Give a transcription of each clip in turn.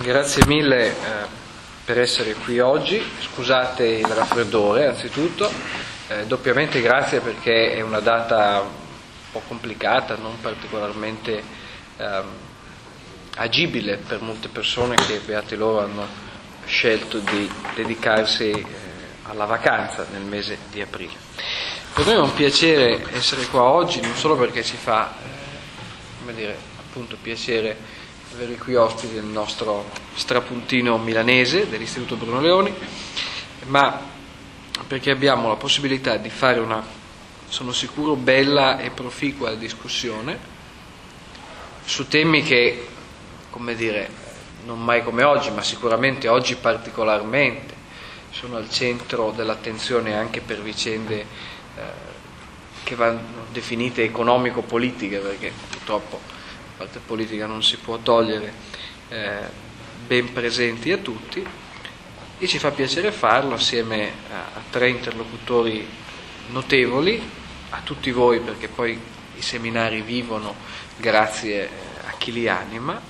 Grazie mille eh, per essere qui oggi, scusate il raffreddore anzitutto, eh, doppiamente grazie perché è una data un po' complicata, non particolarmente eh, agibile per molte persone che beati loro hanno scelto di dedicarsi eh, alla vacanza nel mese di aprile. Per noi è un piacere essere qua oggi, non solo perché ci fa, come dire, appunto piacere avere qui ospiti il nostro strapuntino milanese dell'Istituto Bruno Leoni, ma perché abbiamo la possibilità di fare una, sono sicuro, bella e proficua discussione su temi che, come dire, non mai come oggi, ma sicuramente oggi particolarmente, sono al centro dell'attenzione anche per vicende eh, che vanno definite economico-politiche, perché purtroppo parte politica non si può togliere, eh, ben presenti a tutti e ci fa piacere farlo assieme a, a tre interlocutori notevoli, a tutti voi perché poi i seminari vivono grazie a chi li anima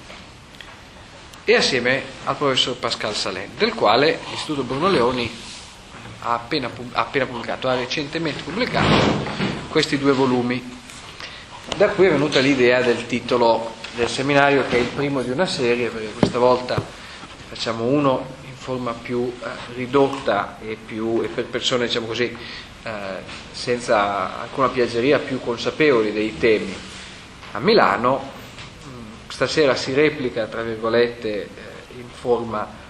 e assieme al professor Pascal Salen, del quale l'Istituto Bruno Leoni ha appena, ha appena pubblicato, ha recentemente pubblicato questi due volumi da qui è venuta l'idea del titolo del seminario che è il primo di una serie, perché questa volta facciamo uno in forma più eh, ridotta e, più, e, per persone diciamo così, eh, senza alcuna piaggeria, più consapevoli dei temi. A Milano mm, stasera si replica, tra virgolette, eh, in forma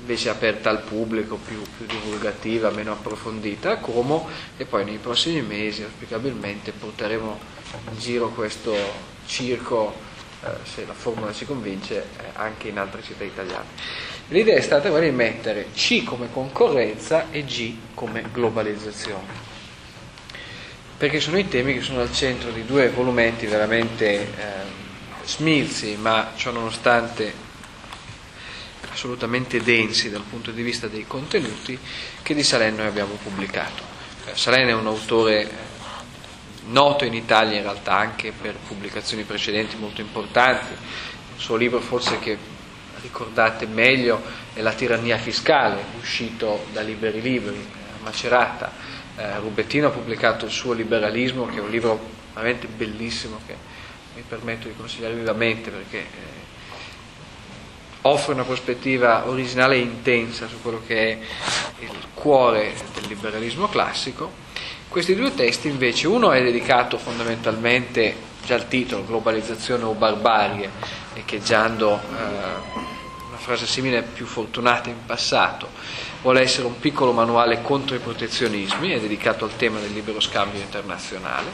invece aperta al pubblico, più, più, divulgativa, meno approfondita a Como e poi nei prossimi mesi auspicabilmente porteremo in giro questo circo, eh, se la formula ci convince, eh, anche in altre città italiane. L'idea è stata quella di mettere C come concorrenza e G come globalizzazione, perché sono i temi che sono al centro di due volumenti veramente eh, smilzi, ma ciò nonostante assolutamente densi dal punto di vista dei contenuti, che di Salerno abbiamo pubblicato. Eh, Salerno è un autore noto in Italia in realtà anche per pubblicazioni precedenti molto importanti. Il suo libro forse che ricordate meglio è La tirannia fiscale, uscito da Liberi Libri, a Macerata. Eh, Rubettino ha pubblicato il suo Liberalismo, che è un libro veramente bellissimo che mi permetto di consigliare vivamente perché eh, offre una prospettiva originale e intensa su quello che è il cuore del liberalismo classico. Questi due testi invece, uno è dedicato fondamentalmente, già al titolo, globalizzazione o barbarie, echeggiando eh, una frase simile più fortunata in passato, vuole essere un piccolo manuale contro i protezionismi, è dedicato al tema del libero scambio internazionale,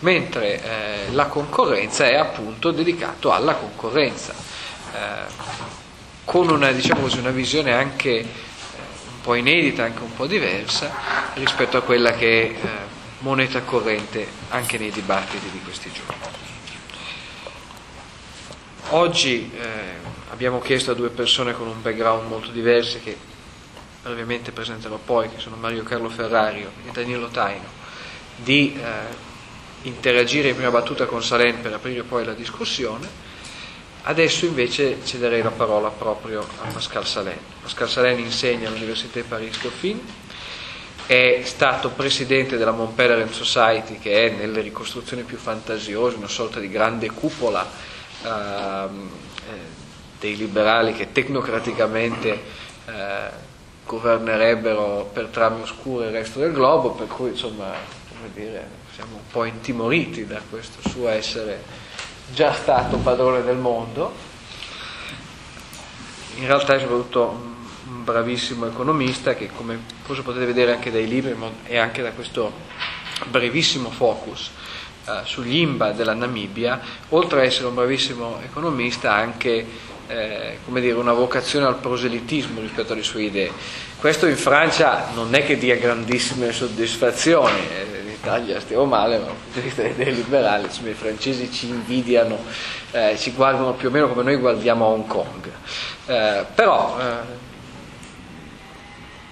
mentre eh, la concorrenza è appunto dedicato alla concorrenza, con una, diciamo così, una visione anche po' inedita, anche un po' diversa rispetto a quella che è eh, moneta corrente anche nei dibattiti di questi giorni. Oggi eh, abbiamo chiesto a due persone con un background molto diverso che brevemente presenterò poi, che sono Mario Carlo Ferrario e Danilo Taino, di eh, interagire in prima battuta con Salen per aprire poi la discussione Adesso invece cederei la parola proprio a Pascal Salen. Pascal Salen insegna all'Università di Paris-Dauphine, è stato presidente della Mont Pelerin Society, che è nelle ricostruzioni più fantasiose una sorta di grande cupola ehm, eh, dei liberali che tecnocraticamente eh, governerebbero per trame oscure il resto del globo, per cui insomma, come dire, siamo un po' intimoriti da questo suo essere già stato padrone del mondo, in realtà è soprattutto un bravissimo economista che come forse potete vedere anche dai libri e anche da questo brevissimo focus eh, sugli IMBA della Namibia, oltre ad essere un bravissimo economista ha anche eh, dire, una vocazione al proselitismo rispetto alle sue idee. Questo in Francia non è che dia grandissime soddisfazioni, eh, Italia stiamo male, ma dal punto di dei liberali, insomma, i francesi ci invidiano, eh, ci guardano più o meno come noi guardiamo Hong Kong. Eh, però, eh,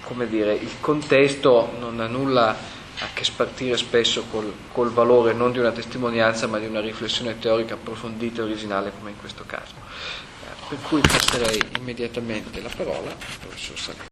come dire, il contesto non ha nulla a che spartire spesso col, col valore non di una testimonianza, ma di una riflessione teorica approfondita e originale, come in questo caso. Eh, per cui passerei immediatamente la parola al professor Salini.